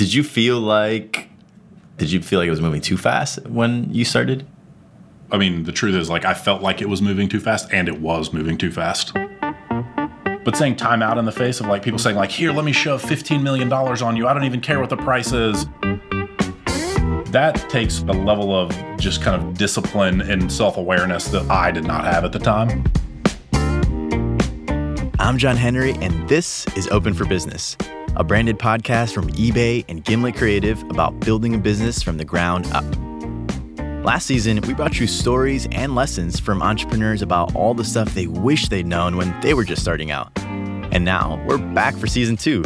Did you feel like did you feel like it was moving too fast when you started? I mean, the truth is, like, I felt like it was moving too fast, and it was moving too fast. But saying time out in the face of like people saying, like, here, let me shove $15 million on you. I don't even care what the price is. That takes a level of just kind of discipline and self awareness that I did not have at the time. I'm John Henry, and this is Open for Business, a branded podcast from eBay and Gimlet Creative about building a business from the ground up. Last season, we brought you stories and lessons from entrepreneurs about all the stuff they wish they'd known when they were just starting out. And now we're back for season two.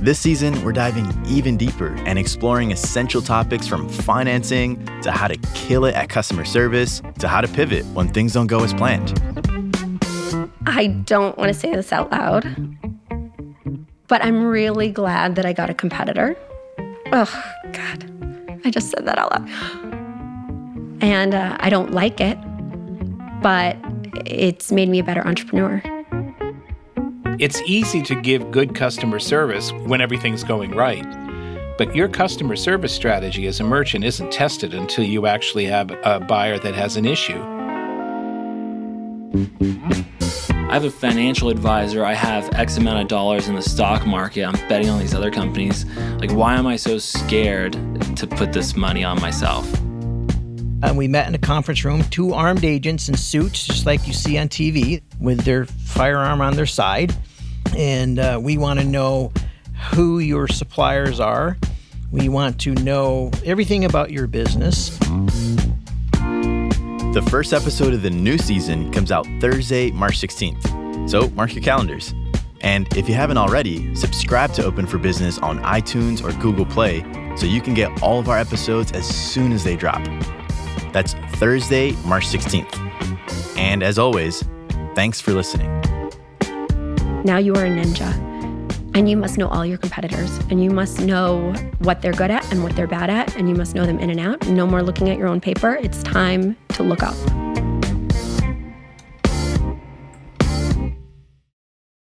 This season, we're diving even deeper and exploring essential topics from financing to how to kill it at customer service to how to pivot when things don't go as planned. I don't want to say this out loud, but I'm really glad that I got a competitor. Oh, God. I just said that out loud. And uh, I don't like it, but it's made me a better entrepreneur. It's easy to give good customer service when everything's going right. But your customer service strategy as a merchant isn't tested until you actually have a buyer that has an issue. I have a financial advisor. I have X amount of dollars in the stock market. I'm betting on these other companies. Like, why am I so scared to put this money on myself? And we met in a conference room, two armed agents in suits, just like you see on TV, with their firearm on their side. And uh, we want to know who your suppliers are. We want to know everything about your business. The first episode of the new season comes out Thursday, March 16th. So mark your calendars. And if you haven't already, subscribe to Open for Business on iTunes or Google Play so you can get all of our episodes as soon as they drop. That's Thursday, March 16th. And as always, thanks for listening. Now you are a ninja, and you must know all your competitors, and you must know what they're good at and what they're bad at, and you must know them in and out. No more looking at your own paper. It's time to look up.